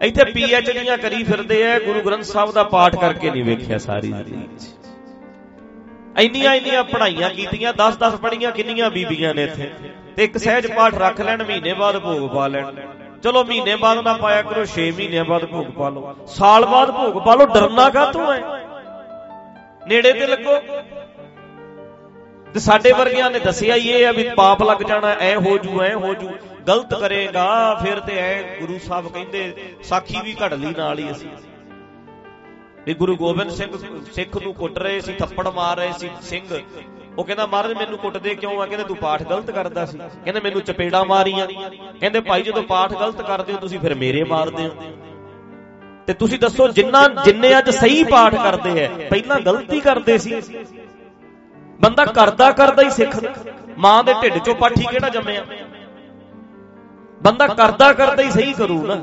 ਇੱਥੇ P H ਡੀਆਂ ਕਰੀ ਫਿਰਦੇ ਆ ਗੁਰੂ ਗ੍ਰੰਥ ਸਾਹਿਬ ਦਾ ਪਾਠ ਕਰਕੇ ਨਹੀਂ ਵੇਖਿਆ ਸਾਰੀ ਜ਼ਿੰਦਗੀ ਇੰਨੀਆਂ ਇੰਨੀਆਂ ਪੜ੍ਹਾਈਆਂ ਕੀਤੀਆਂ 10-10 ਪੜ੍ਹੀਆਂ ਕਿੰਨੀਆਂ ਬੀਬੀਆਂ ਨੇ ਇੱਥੇ। ਤੇ ਇੱਕ ਸਹਿਜ ਪਾਠ ਰੱਖ ਲੈਣ ਮਹੀਨੇ ਬਾਅਦ ਭੋਗ ਪਾ ਲੈਣ। ਚਲੋ ਮਹੀਨੇ ਬਾਅਦ ਨਾ ਪਾਇਆ ਕਰੋ 6 ਮਹੀਨਿਆਂ ਬਾਅਦ ਭੋਗ ਪਾ ਲਓ। ਸਾਲ ਬਾਅਦ ਭੋਗ ਪਾ ਲਓ ਡਰਨਾ ਕਾ ਤੂੰ ਐ ਨੇੜੇ ਤੇ ਲੱਗੋ। ਤੇ ਸਾਡੇ ਵਰਗਿਆਂ ਨੇ ਦੱਸਿਆ ਹੀ ਇਹ ਆ ਵੀ ਪਾਪ ਲੱਗ ਜਾਣਾ ਐ ਹੋ ਜੂ ਐ ਹੋ ਜੂ। ਗਲਤ ਕਰੇਗਾ, ਫਿਰ ਤੇ ਐ ਗੁਰੂ ਸਾਹਿਬ ਕਹਿੰਦੇ, ਸਾਖੀ ਵੀ ਘੜ ਲਈ ਨਾਲ ਹੀ ਅਸੀਂ। ਵੀ ਗੁਰੂ ਗੋਬਿੰਦ ਸਿੰਘ ਸਿੱਖ ਨੂੰ ਕੁੱਟ ਰਹੇ ਸੀ, ਥੱਪੜ ਮਾਰ ਰਹੇ ਸੀ ਸਿੰਘ। ਉਹ ਕਹਿੰਦਾ, ਮਹਾਰਾਜ, ਮੈਨੂੰ ਕੁੱਟਦੇ ਕਿਉਂ ਆ? ਕਹਿੰਦੇ, ਤੂੰ ਪਾਠ ਗਲਤ ਕਰਦਾ ਸੀ। ਕਹਿੰਦੇ, ਮੈਨੂੰ ਚਪੇੜਾ ਮਾਰੀਆਂ। ਕਹਿੰਦੇ, ਭਾਈ, ਜਦੋਂ ਪਾਠ ਗਲਤ ਕਰਦੇ ਹੋ, ਤੁਸੀਂ ਫਿਰ ਮੇਰੇ ਮਾਰਦੇ ਹੋ। ਤੇ ਤੁਸੀਂ ਦੱਸੋ, ਜਿੰਨਾ, ਜਿੰਨੇ ਅੱਜ ਸਹੀ ਪਾਠ ਕਰਦੇ ਐ, ਪਹਿਲਾਂ ਗਲਤੀ ਕਰਦੇ ਸੀ। ਬੰਦਾ ਕਰਦਾ ਕਰਦਾ ਹੀ ਸਿੱਖ, ਮਾਂ ਦੇ ਢਿੱਡ ਚੋਂ ਪਾਠੀ ਕਿਹੜਾ ਜੰਮਿਆ? ਬੰਦਾ ਕਰਦਾ ਕਰਦਾ ਹੀ ਸਹੀ ਕਰੂ ਨਾ।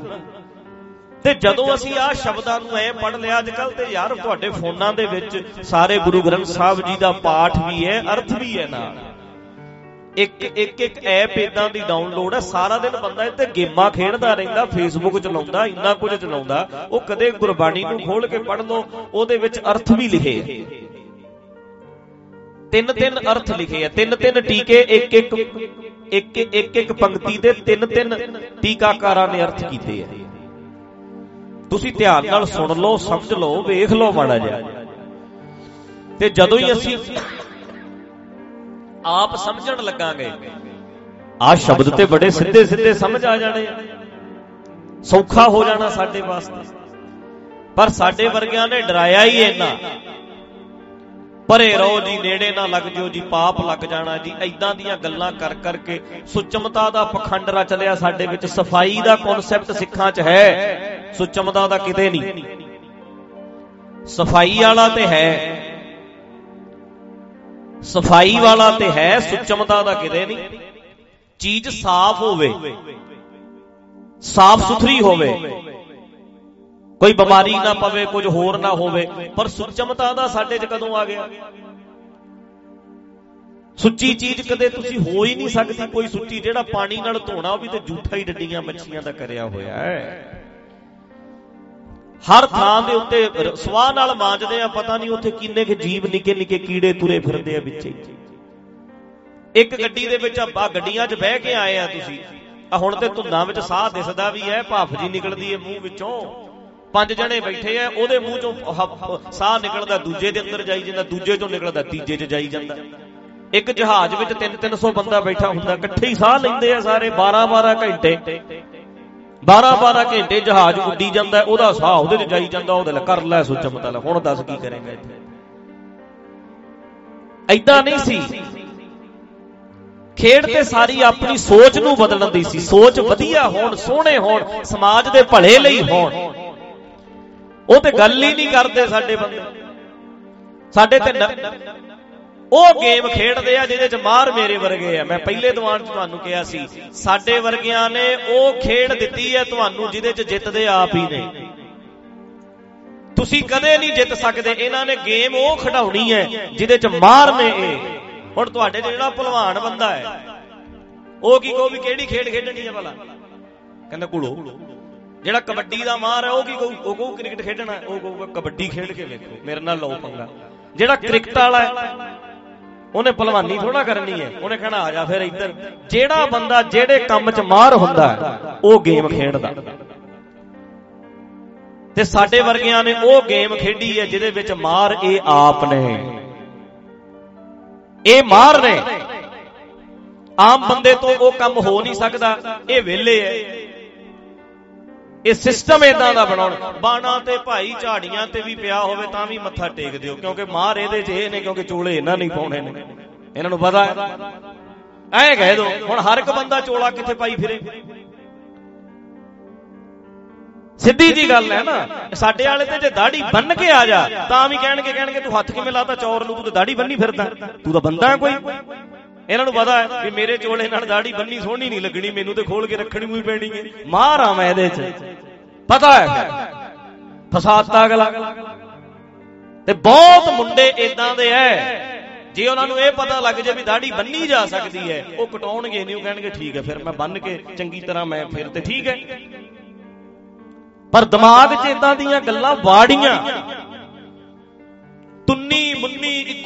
ਤੇ ਜਦੋਂ ਅਸੀਂ ਆਹ ਸ਼ਬਦਾਂ ਨੂੰ ਐ ਪੜ ਲਿਆ ਅੱਜ ਕੱਲ ਤੇ ਯਾਰ ਤੁਹਾਡੇ ਫੋਨਾਂ ਦੇ ਵਿੱਚ ਸਾਰੇ ਗੁਰੂ ਗ੍ਰੰਥ ਸਾਹਿਬ ਜੀ ਦਾ ਪਾਠ ਵੀ ਹੈ, ਅਰਥ ਵੀ ਹੈ ਨਾਲ। ਇੱਕ ਇੱਕ ਇੱਕ ਐਪ ਇਦਾਂ ਦੀ ਡਾਊਨਲੋਡ ਹੈ, ਸਾਰਾ ਦਿਨ ਬੰਦਾ ਇੱਥੇ ਗੇਮਾਂ ਖੇਡਦਾ ਰਹਿੰਦਾ ਫੇਸਬੁੱਕ ਚਲਾਉਂਦਾ, ਇੰਨਾ ਕੁਝ ਚਲਾਉਂਦਾ, ਉਹ ਕਦੇ ਗੁਰਬਾਣੀ ਨੂੰ ਖੋਲ ਕੇ ਪੜ ਲਓ, ਉਹਦੇ ਵਿੱਚ ਅਰਥ ਵੀ ਲਿਖੇ ਆ ਤਿੰਨ ਤਿੰਨ ਅਰਥ ਲਿਖੇ ਆ ਤਿੰਨ ਤਿੰਨ ਟੀਕੇ ਇੱਕ ਇੱਕ ਇੱਕ ਇੱਕ ਇੱਕ ਪੰਕਤੀ ਦੇ ਤਿੰਨ ਤਿੰਨ ਟੀਕਾਕਾਰਾਂ ਨੇ ਅਰਥ ਕੀਤੇ ਆ। ਤੁਸੀਂ ਧਿਆਨ ਨਾਲ ਸੁਣ ਲਓ, ਸਮਝ ਲਓ, ਵੇਖ ਲਓ ਮਾੜਾ ਜਿਹਾ। ਤੇ ਜਦੋਂ ਹੀ ਅਸੀਂ ਆਪ ਸਮਝਣ ਲੱਗਾਂਗੇ ਆ ਸ਼ਬਦ ਤੇ ਬੜੇ ਸਿੱਧੇ ਸਿੱਧੇ ਸਮਝ ਆ ਜਾਣੇ ਸੌਖਾ ਹੋ ਜਾਣਾ ਸਾਡੇ ਵਾਸਤੇ। ਪਰ ਸਾਡੇ ਵਰਗਿਆਂ ਨੇ ਡਰਾਇਆ ਹੀ ਇੰਨਾ। ਪਰੇ ਰਹੋ ਜੀ, ਨੇੜੇ ਨਾ ਲੱਗ ਜਿਓ ਜੀ, ਪਾਪ ਲੱਗ ਜਾਣਾ ਜੀ। ਐਦਾਂ ਦੀਆਂ ਗੱਲਾਂ ਕਰ ਕਰਕੇ ਸੁਚਮਤਾ ਦਾ ਪਖੰਡ ਰਚ ਲਿਆ ਸਾਡੇ ਵਿੱਚ। ਸਫ਼ਾਈ ਦਾ ਕਨਸੈਪਟ ਸਿੱਖਾਂ 'ਚ ਹੈ। ਸੁਚਮਤਾ ਦਾ ਕਿਤੇ ਨਹੀਂ। ਸਫ਼ਾਈ ਵਾਲਾ ਤੇ ਹੈ। ਸਫ਼ਾਈ ਵਾਲਾ ਤੇ ਹੈ, ਸੁਚਮਤਾ ਦਾ ਕਿਤੇ ਨਹੀਂ। ਚੀਜ਼ ਸਾਫ਼ ਹੋਵੇ, ਸਾਫ਼ ਸੁਥਰੀ ਹੋਵੇ। ਕੋਈ ਬਿਮਾਰੀ ਨਾ ਪਵੇ, ਕੁਝ ਹੋਰ ਨਾ ਹੋਵੇ, ਪਰ ਸੁਚਮਤਾ ਦਾ ਸਾਡੇ 'ਚ ਕਦੋਂ ਆ ਗਿਆ? ਸੁੱਚੀ ਚੀਜ਼ ਕਦੇ ਤੁਸੀਂ ਹੋ ਹੀ ਨਹੀਂ ਸਕਦੀ ਕੋਈ ਸੁੱਚੀ, ਜਿਹੜਾ ਪਾਣੀ ਨਾਲ ਧੋਣਾ ਉਹ ਵੀ ਤੇ ਝੂਠਾ ਹੀ ਡੱਡੀਆਂ ਮੱਛੀਆਂ ਦਾ ਕਰਿਆ ਹੋਇਆ ਹੈ। ਹਰ ਥਾਂ ਦੇ ਉੱਤੇ ਸਵਾਹ ਨਾਲ ਮਾਂਜਦੇ ਆ, ਪਤਾ ਨਹੀਂ ਉੱਥੇ ਕਿੰਨੇ ਕੁ ਜੀਵ ਨਿੱਕੇ ਨਿੱਕੇ ਕੀੜੇ ਤੁਰੇ ਫਿਰਦੇ ਆ ਵਿੱਚ ਇੱਕ ਗੱਡੀ ਦੇ ਵਿੱਚ ਆ ਗੱਡੀਆਂ 'ਚ ਬਹਿ ਕੇ ਆਏ ਆ ਤੁਸੀਂ। ਆ ਹੁਣ ਤੇ ਧੁੰਦਾਂ ਵਿੱਚ ਸਾਹ ਦਿਸਦਾ ਵੀ ਹੈ, ਭਾਫ ਜੀ ਨਿਕਲਦੀ ਹੈ ਮੂੰਹ ਵਿੱਚੋਂ। ਪੰਜ ਜਣੇ ਬੈਠੇ ਆ, ਉਹਦੇ ਮੂੰਹ ਚੋਂ ਸਾਹ ਨਿਕਲਦਾ ਦੂਜੇ ਦੇ ਅੰਦਰ ਜਾਈ ਜਾਂਦਾ, ਦੂਜੇ ਚੋਂ ਨਿਕਲਦਾ ਤੀਜੇ 'ਚ ਜਾਈ ਜਾਂਦਾ। ਇੱਕ ਜਹਾਜ਼ ਵਿੱਚ 3-300 ਬੰਦਾ ਬੈਠਾ ਹੁੰਦਾ, ਇਕੱਠੇ ਹੀ ਸਾਹ ਲੈਂਦੇ ਆ ਸਾਰੇ 12-12 ਘੰਟੇ। 12-12 ਘੰਟੇ ਜਹਾਜ਼ ਉੱਡੀ ਜਾਂਦਾ, ਉਹਦਾ ਸਾਹ ਉਹਦੇ 'ਚ ਜਾਈ ਜਾਂਦਾ, ਉਹਦੇ ਲੈ ਕਰ ਲੈ ਸੋਚ ਮਤਲਬ, ਹੁਣ ਦੱਸ ਕੀ ਕਰੇਗਾ ਇੱਥੇ। ਐਦਾਂ ਨਹੀਂ ਸੀ। ਖੇਡ ਤੇ ਸਾਰੀ ਆਪਣੀ ਸੋਚ ਨੂੰ ਬਦਲਣ ਦੀ ਸੀ, ਸੋਚ ਵਧੀਆ ਹੋਣ, ਸੋਹਣੇ ਹੋਣ, ਸਮਾਜ ਦੇ ਭਲੇ ਲਈ ਹੋਣ। ਉਹ ਤੇ ਗੱਲ ਹੀ ਨਹੀਂ ਕਰਦੇ ਸਾਡੇ ਬੰਦੇ। ਸਾਡੇ ਤੇ ਉਹ ਗੇਮ ਖੇਡਦੇ ਆ ਜਿਹਦੇ ਚ ਮਾਰ ਮੇਰੇ ਵਰਗੇ ਆ। ਮੈਂ ਪਹਿਲੇ ਦੀਵਾਨ ਚ ਤੁਹਾਨੂੰ ਕਿਹਾ ਸੀ, ਸਾਡੇ ਵਰਗਿਆਂ ਨੇ ਉਹ ਖੇਡ ਦਿੱਤੀ ਹੈ ਤੁਹਾਨੂੰ ਜਿਹਦੇ ਚ ਜਿੱਤਦੇ ਆਪ ਹੀ ਨੇ। ਤੁਸੀਂ ਕਦੇ ਨਹੀਂ ਜਿੱਤ ਸਕਦੇ, ਇਹਨਾਂ ਨੇ ਗੇਮ ਉਹ ਖਡਾਉਣੀ ਹੈ ਜਿਹਦੇ ਚ ਮਾਰ ਨੇ ਇਹ। ਹੁਣ ਤੁਹਾਡੇ ਜਿਹੜਾ ਪਹਿਲਵਾਨ ਬੰਦਾ ਹੈ, ਉਹ ਕੀ ਕਹੋ ਵੀ ਕਿਹੜੀ ਖੇਡ ਖੇਡਣੀ ਹੈ ਭਲਾ? ਕਹਿੰਦਾ ਕੁੜੋ ਜਿਹੜਾ ਕਬੱਡੀ ਦਾ ਮਾਰ ਹੈ, ਉਹ ਕੀ ਕਹੂ? ਉਹ ਕਹੂ ਕ੍ਰਿਕਟ ਖੇਡਣਾ ਉਹ ਕਹੂਗਾ ਕਬੱਡੀ ਖੇਡ ਕੇ ਵੇਖੋ, ਮੇਰੇ ਨਾਲ ਲਓ ਪੰਗਾ। ਜਿਹੜਾ ਕ੍ਰਿਕਟ ਵਾਲਾ ਹੈ, ਉਹਨੇ ਪਹਿਲਵਾਨੀ ਥੋੜਾ ਕਰਨੀ ਹੈ। ਉਹਨੇ ਕਹਿਣਾ, ਆ ਜਾ ਫਿਰ ਇੱਧਰ। ਜਿਹੜਾ ਬੰਦਾ ਜਿਹੜੇ ਕੰਮ 'ਚ ਮਾਰ ਹੁੰਦਾ ਉਹ ਗੇਮ ਖੇਡਦਾ। ਤੇ ਸਾਡੇ ਵਰਗਿਆਂ ਨੇ ਉਹ ਗੇਮ ਖੇਡੀ ਹੈ, ਜਿਹਦੇ ਵਿੱਚ ਮਾਰ ਇਹ ਆਪ ਨੇ। ਇਹ ਮਾਰ ਨੇ। ਆਮ ਬੰਦੇ ਤੋਂ ਉਹ ਕੰਮ ਹੋ ਨਹੀਂ ਸਕਦਾ। ਇਹ ਵਿਹਲੇ ਹੈ। ਇਹ ਸਿਸਟਮ ਇਦਾਂ ਦਾ ਬਣਾਉਣ। ਬਾਣਾ ਤੇ ਭਾਈ ਝਾੜੀਆਂ ਤੇ ਵੀ ਪਿਆ ਹੋਵੇ ਤਾਂ ਵੀ ਮੱਥਾ ਟੇਕ ਦਿਓ ਕਿਉਂਕਿ ਮਾਰ ਇਹਦੇ 'ਚ ਇਹ ਨੇ ਕਿਉਂਕਿ ਚੋਲੇ ਇਹਨਾਂ ਨਹੀਂ ਪਾਉਣੇ ਨੇ। ਇਹਨਾਂ ਨੂੰ ਪਤਾ ਐ ਕਹਿ ਦੋ ਹੁਣ ਹਰ ਇੱਕ ਬੰਦਾ ਚੋਲਾ ਕਿੱਥੇ ਪਾਈ ਫਿਰੇ? ਸਿੱਧੀ ਜੀ ਗੱਲ ਹੈ ਨਾ ਸਾਡੇ ਵਾਲੇ ਤੇ ਜੇ ਦਾੜੀ ਬੰਨ ਕੇ ਆ ਜਾ ਤਾਂ ਵੀ ਕਹਿਣਗੇ ਕਹਿਣਗੇ ਤੂੰ ਹੱਥ ਕਿਵੇਂ ਲਾਤਾ? ਚੌਰ ਨੂੰ ਤੂੰ ਤੇ ਦਾੜੀ ਬੰਨੀ ਫਿਰਦਾ। ਤੂੰ ਤਾਂ ਬੰਦਾ ਹੈ ਕੋਈ। ਇਹਨਾਂ ਨੂੰ ਪਤਾ ਹੈ ਵੀ ਮੇਰੇ ਚੋਲੇ ਨਾਲ ਦਾੜੀ ਬੰਨੀ ਸੋਹਣੀ ਨਹੀਂ ਲੱਗਣੀ, ਮੈਨੂੰ ਤੇ ਖੋਲ ਕੇ ਰੱਖਣੀ ਵੀ ਪੈਣੀ ਹੈ। ਮਾਰ ਆ ਮੈਂ ਇਹਦੇ 'ਚ। ਪਤਾ ਹੈ। ਫਸਾਤਾ ਅਗਲਾ। ਤੇ ਬਹੁਤ ਮੁੰਡੇ ਇਦਾਂ ਦੇ ਐ। ਜੇ ਉਹਨਾਂ ਨੂੰ ਇਹ ਪਤਾ ਲੱਗ ਜੇ ਵੀ ਦਾੜੀ ਬੰਨੀ ਜਾ ਸਕਦੀ ਹੈ, ਉਹ ਕਟਾਉਣਗੇ ਨਹੀਂ, ਉਹ ਕਹਿਣਗੇ, ਠੀਕ ਹੈ, ਫਿਰ ਮੈਂ ਬੰਨ ਕੇ ਚੰਗੀ ਤਰ੍ਹਾਂ ਮੈਂ ਫਿਰ ਤੇ ਠੀਕ ਹੈ। ਪਰ ਦਿਮਾਗ 'ਚ ਇਦਾਂ ਦੀਆਂ ਗੱਲਾਂ ਵਾੜੀਆਂ।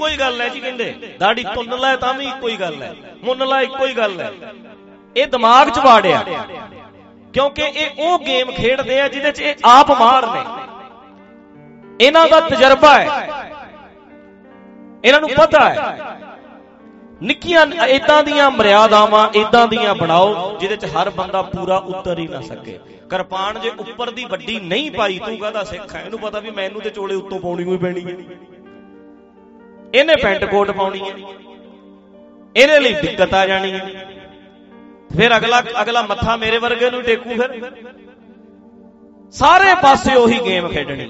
ਇੱਕੋ ਹੀ ਗੱਲ ਹੈ ਜੀ ਕਹਿੰਦੇ। ਦਾੜੀ ਤੁੰਨ ਲੈ ਤਾਂ ਵੀ ਇੱਕੋ ਹੀ ਗੱਲ ਹੈ ਮੁੰਨ ਲੈ ਇੱਕੋ ਹੀ ਗੱਲ ਹੈ ਇਹ ਦਿਮਾਗ 'ਚ ਵਾੜਿਆ। ਕਿਉਂਕਿ ਇਹ ਉਹ ਗੇਮ ਖੇਡਦੇ ਆ ਜਿਹਦੇ 'ਚ ਇਹ ਆਪ ਮਾਰ ਨੇ। ਇਹਨਾਂ ਦਾ ਤਜਰਬਾ ਹੈ। ਇਹਨਾਂ ਨੂੰ ਪਤਾ ਹੈ। ਨਿੱਕੀਆਂ ਇਦਾਂ ਦੀਆਂ ਮਰਿਆਦਾਵਾਂ ਇਦਾਂ ਦੀਆਂ ਬਣਾਓ, ਜਿਹਦੇ 'ਚ ਹਰ ਬੰਦਾ ਪੂਰਾ ਉਤਰ ਹੀ ਨਾ ਸਕੇ। ਕਿਰਪਾਨ ਜੇ ਉੱਪਰ ਦੀ ਵੱਡੀ ਨਹੀਂ ਪਾਈ ਤੂੰ ਕਹਦਾ ਸਿੱਖ ਹੈ। ਇਹਨੂੰ ਪਤਾ ਵੀ ਮੈਨੂੰ ਤੇ ਚੋਲੇ ਉੱਤੋਂ ਪਾਉਣੀ ਕੋਈ ਪੈਣੀ ਹੈ। ਇਹਨੇ ਪੈਂਟ ਕੋਟ ਪਾਉਣੀ ਹੈ। ਇਹਦੇ ਲਈ ਦਿੱਕਤ ਆ ਜਾਣੀ ਹੈ। ਫਿਰ ਅਗਲਾ ਅਗਲਾ ਮੱਥਾ ਮੇਰੇ ਵਰਗੇ ਨੂੰ ਟੇਕੂ ਫਿਰ। ਸਾਰੇ ਪਾਸੇ ਉਹੀ ਗੇਮ ਖੇਡਣੀ।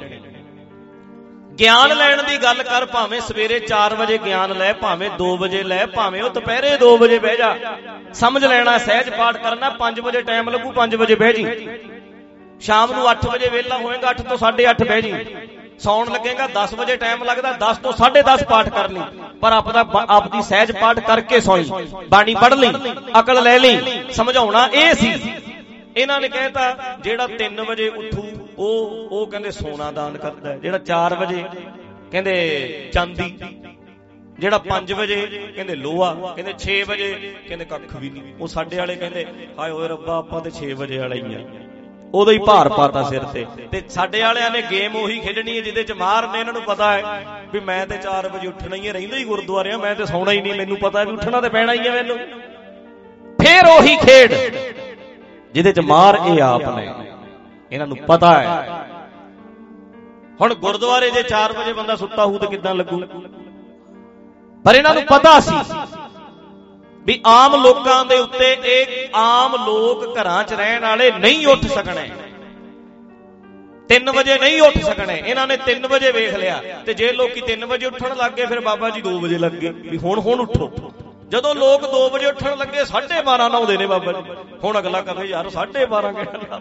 ਗਿਆਨ ਲੈਣ ਦੀ ਗੱਲ ਕਰ, ਭਾਵੇਂ ਸਵੇਰੇ 4 ਵਜੇ ਗਿਆਨ ਲੈ, ਭਾਵੇਂ 2 ਵਜੇ ਲੈ, ਭਾਵੇਂ ਉਹ ਦੁਪਹਿਰੇ 2 ਵਜੇ ਬਹਿ ਜਾ। ਸਮਝ ਲੈਣਾ, ਸਹਿਜ ਪਾਠ ਕਰਨਾ 5 ਵਜੇ ਟਾਈਮ ਲੱਗੂ 5 ਵਜੇ ਬਹਿ ਜੀ। ਸ਼ਾਮ ਨੂੰ 8 ਵਜੇ ਵੇਲਾ ਹੋਏਗਾ 8 ਤੋਂ 8:30 ਬਹਿ ਜੀ। ਸੌਣ ਲੱਗੇਗਾ 10 ਵਜੇ ਟਾਈਮ ਲੱਗਦਾ 10 ਤੋਂ 10:30 ਪਾਠ ਕਰ ਲਈ ਪਰ ਆਪਦਾ ਆਪਦੀ ਸਹਿਜ ਪਾਠ ਕਰਕੇ ਸੌਈ। ਬਾਣੀ ਪੜ ਲਈ, ਅਕਲ ਲੈ ਲਈ, ਸਮਝਾਉਣਾ ਇਹ ਸੀ। ਇਹਨਾਂ ਨੇ ਕਹਿਤਾ, ਜਿਹੜਾ 3 ਵਜੇ ਉੱਠੂ, ਉਹ ਉਹ ਕਹਿੰਦੇ ਸੋਨਾ ਦਾਨ ਕਰਦਾ ਹੈ। ਜਿਹੜਾ 4 ਵਜੇ, ਕਹਿੰਦੇ ਚਾਂਦੀ। ਜਿਹੜਾ 5 ਵਜੇ, ਕਹਿੰਦੇ ਲੋਹਾ। ਕਹਿੰਦੇ 6 ਵਜੇ, ਕਹਿੰਦੇ ਕੱਖ ਵੀ ਨਹੀਂ। ਉਹ ਸਾਡੇ ਵਾਲੇ ਕਹਿੰਦੇ, ਹਾਏ ਓਏ ਰੱਬਾ, ਆਪਾਂ ਤੇ 6 ਵਜੇ ਵਾਲੇ ਹੀ ਆ। ਉਦੋਂ ਹੀ ਭਾਰ ਪਾਤਾ ਸਿਰ ਤੇ। ਤੇ ਸਾਡੇ ਵਾਲਿਆਂ ਨੇ ਗੇਮ ਉਹੀ ਖੇਡਣੀ ਹੈ ਜਿਹਦੇ ਚ ਮਾਰ ਨੇ ਇਹਨਾਂ ਨੂੰ ਪਤਾ ਹੈ ਵੀ ਮੈਂ ਤੇ 4 ਵਜੇ ਉੱਠਣਾ ਹੀ ਹੈ ਰਹਿੰਦਾ ਹੀ ਗੁਰਦੁਆਰੇ ਆ ਮੈਂ ਤੇ ਸੌਣਾ ਹੀ ਨਹੀਂ ਮੈਨੂੰ ਪਤਾ ਵੀ ਉੱਠਣਾ ਤੇ ਪੈਣਾ ਹੀ ਹੈ ਮੈਨੂੰ। ਫੇਰ ਉਹੀ ਖੇਡ ਜਿਹਦੇ ਚ ਮਾਰ ਇਹ ਆਪ ਨੇ। ਇਹਨਾਂ ਨੂੰ ਪਤਾ ਹੈ। ਹੁਣ ਗੁਰਦੁਆਰੇ ਜੇ 4 ਵਜੇ ਬੰਦਾ ਸੁੱਤਾ ਹੋਊ ਤੇ ਕਿੱਦਾਂ ਲੱਗੂ? ਪਰ ਇਹਨਾਂ ਨੂੰ ਪਤਾ ਸੀ ਵੀ ਆਮ ਲੋਕਾਂ ਦੇ ਉੱਤੇ ਇਹ ਆਮ ਲੋਕ ਘਰਾਂ 'ਚ ਰਹਿਣ ਵਾਲੇ ਨਹੀਂ ਉੱਠ ਸਕਣੇ। 3 ਵਜੇ ਨਹੀਂ ਉੱਠ ਸਕਣੇ। ਇਹਨਾਂ ਨੇ 3 ਵਜੇ ਵੇਖ ਲਿਆ। ਤੇ ਜੇ ਲੋਕੀ 3 ਵਜੇ ਉੱਠਣ ਲੱਗ ਗਏ, ਫਿਰ ਬਾਬਾ ਜੀ 2 ਵਜੇ ਲੱਗ ਗਏ ਵੀ ਹੁਣ ਹੁਣ ਉੱਠੋ। ਜਦੋਂ ਲੋਕ 2 ਵਜੇ ਉੱਠਣ ਲੱਗੇ 12:30 ਨਹਾਉਂਦੇ ਨੇ ਬਾਬਾ ਜੀ। ਹੁਣ ਅਗਲਾ ਕਹੇ, ਯਾਰ 12:30 ਕਹਿਣਾ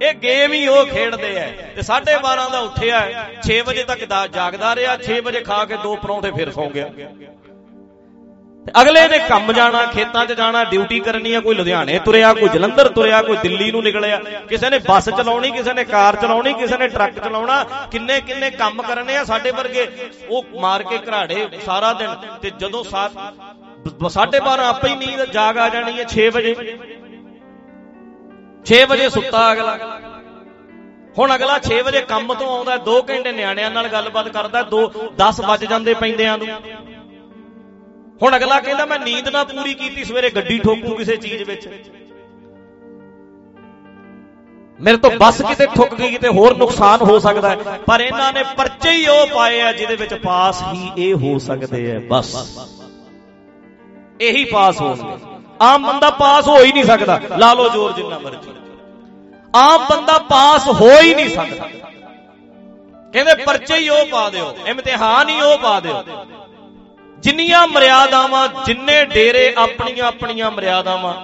ਇਹ ਗੇਮ ਹੀ ਉਹ ਖੇਡਦੇ ਐ। ਤੇ 12:30 ਦਾ ਉੱਠਿਆ 6 ਵਜੇ ਤੱਕ ਜਾਗਦਾ ਰਿਹਾ 6 ਵਜੇ ਖਾ ਕੇ ਦੋ ਪਰੌਂਠੇ ਫਿਰ ਸੌਂ ਗਿਆ। ਤੇ ਅਗਲੇ ਨੇ ਕੰਮ ਜਾਣਾ, ਖੇਤਾਂ 'ਚ ਜਾਣਾ, ਡਿਊਟੀ ਕਰਨੀ ਆ, ਕੋਈ ਲੁਧਿਆਣੇ ਤੁਰਿਆ, ਕੋਈ ਜਲੰਧਰ ਤੁਰਿਆ, ਕੋਈ ਦਿੱਲੀ ਨੂੰ ਨਿਕਲਿਆ। ਕਿਸੇ ਨੇ ਬੱਸ ਚਲਾਉਣੀ, ਕਿਸੇ ਨੇ ਕਾਰ ਚਲਾਉਣੀ, ਕਿਸੇ ਨੇ ਟਰੱਕ ਚਲਾਉਣਾ, ਕਿੰਨੇ ਕਿੰਨੇ ਕੰਮ ਕਰਨੇ ਆ ਸਾਡੇ ਵਰਗੇ। ਉਹ ਮਾਰ ਕੇ ਘਰਾੜੇ ਸਾਰਾ ਦਿਨ ਤੇ ਜਦੋਂ 12:30 ਆਪੇ ਹੀ ਨੀਂਦ, ਜਾਗ ਆ ਜਾਣੀ ਹੈ 6 ਵਜੇ। 6 ਵਜੇ ਸੁੱਤਾ ਅਗਲਾ। ਹੁਣ ਅਗਲਾ 6 ਵਜੇ ਕੰਮ ਤੋਂ ਆਉਂਦਾ 2 ਘੰਟੇ ਨਿਆਣਿਆਂ ਨਾਲ ਗੱਲਬਾਤ ਕਰਦਾ 2 10 ਵੱਜ ਜਾਂਦੇ ਪੈਂਦਿਆਂ ਨੂੰ। ਹੁਣ ਅਗਲਾ ਕਹਿੰਦਾ ਮੈਂ ਨੀਂਦ ਨਾ ਪੂਰੀ ਕੀਤੀ ਸਵੇਰੇ ਗੱਡੀ ਠੋਕੂ ਕਿਸੇ ਚੀਜ਼ ਵਿੱਚ। ਮੇਰੇ ਤੋਂ ਬਸ ਕਿਤੇ ਠੁੱਕ ਗਈ ਕਿਤੇ ਹੋਰ ਨੁਕਸਾਨ ਹੋ ਸਕਦਾ ਹੈ। ਪਰ ਇਹਨਾਂ ਨੇ ਪਰਚੇ ਹੀ ਉਹ ਪਾਏ ਆ ਜਿਹਦੇ ਵਿੱਚ ਪਾਸ ਹੀ ਇਹ ਹੋ ਸਕਦੇ ਆ ਬਸ। ਇਹੀ ਪਾਸ ਹੋਣਗੇ। ਆਮ ਬੰਦਾ ਪਾਸ ਹੋ ਹੀ ਨਹੀਂ ਸਕਦਾ। ਲਾ ਲਓ ਜ਼ੋਰ ਜਿੰਨਾ ਮਰਜ਼ੀ। ਆਮ ਬੰਦਾ ਪਾਸ ਹੋ ਹੀ ਨਹੀਂ ਸਕਦਾ। ਕਹਿੰਦੇ ਪਰਚੇ ਹੀ ਉਹ ਪਾ ਦਿਓ ਇਮਤਿਹਾਨ ਹੀ ਉਹ ਪਾ ਦਿਓ। ਜਿੰਨੀਆਂ ਮਰਿਆਦਾਵਾਂ, ਜਿੰਨੇ ਡੇਰੇ ਆਪਣੀਆਂ ਆਪਣੀਆਂ ਮਰਿਆਦਾਵਾਂ।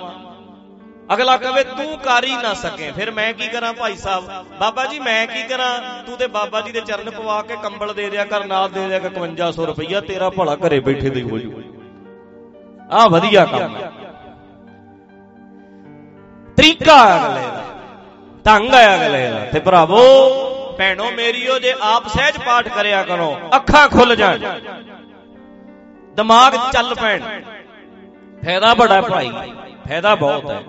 ਅਗਲਾ ਕਹੇ ਤੂੰ ਕਰ ਹੀ ਨਾ ਸਕੇ। ਫਿਰ ਮੈਂ ਕੀ ਕਰਾਂ ਭਾਈ ਸਾਹਿਬ? ਬਾਬਾ ਜੀ, ਮੈਂ ਕੀ ਕਰਾਂ? ਤੂੰ ਤੇ ਬਾਬਾ ਜੀ ਦੇ ਚਰਨ ਪਵਾ ਕੇ ਕੰਬਲ ਦੇ ਦਿਆ ਕਰ, ਨਾਲ ਦੇ ਦਿਆ ਕਰ 5100 ਰੁਪਈਆ ਤੇਰਾ ਭਲਾ ਘਰੇ ਬੈਠੇ ਦੇ ਹੋ ਜੂ ਆ ਵਧੀਆ ਕੰਮ ਹੈ ਤਰੀਕਾ ਅਗਲੇ ਦਾ। ਢੰਗ ਹੈ ਅਗਲੇ ਦਾ। ਤੇ ਭਰਾਵੋ, ਭੈਣੋ ਮੇਰੀਓ, ਜੇ ਆਪ ਸਹਿਜ ਪਾਠ ਕਰਿਆ ਕਰੋ, ਅੱਖਾਂ ਖੁੱਲ ਜਾਣ। ਦਿਮਾਗ ਚੱਲ ਪੈਣ। ਫਾਇਦਾ ਬੜਾ ਪੜਾਈ ਫਾਇਦਾ ਬਹੁਤ ਹੈ।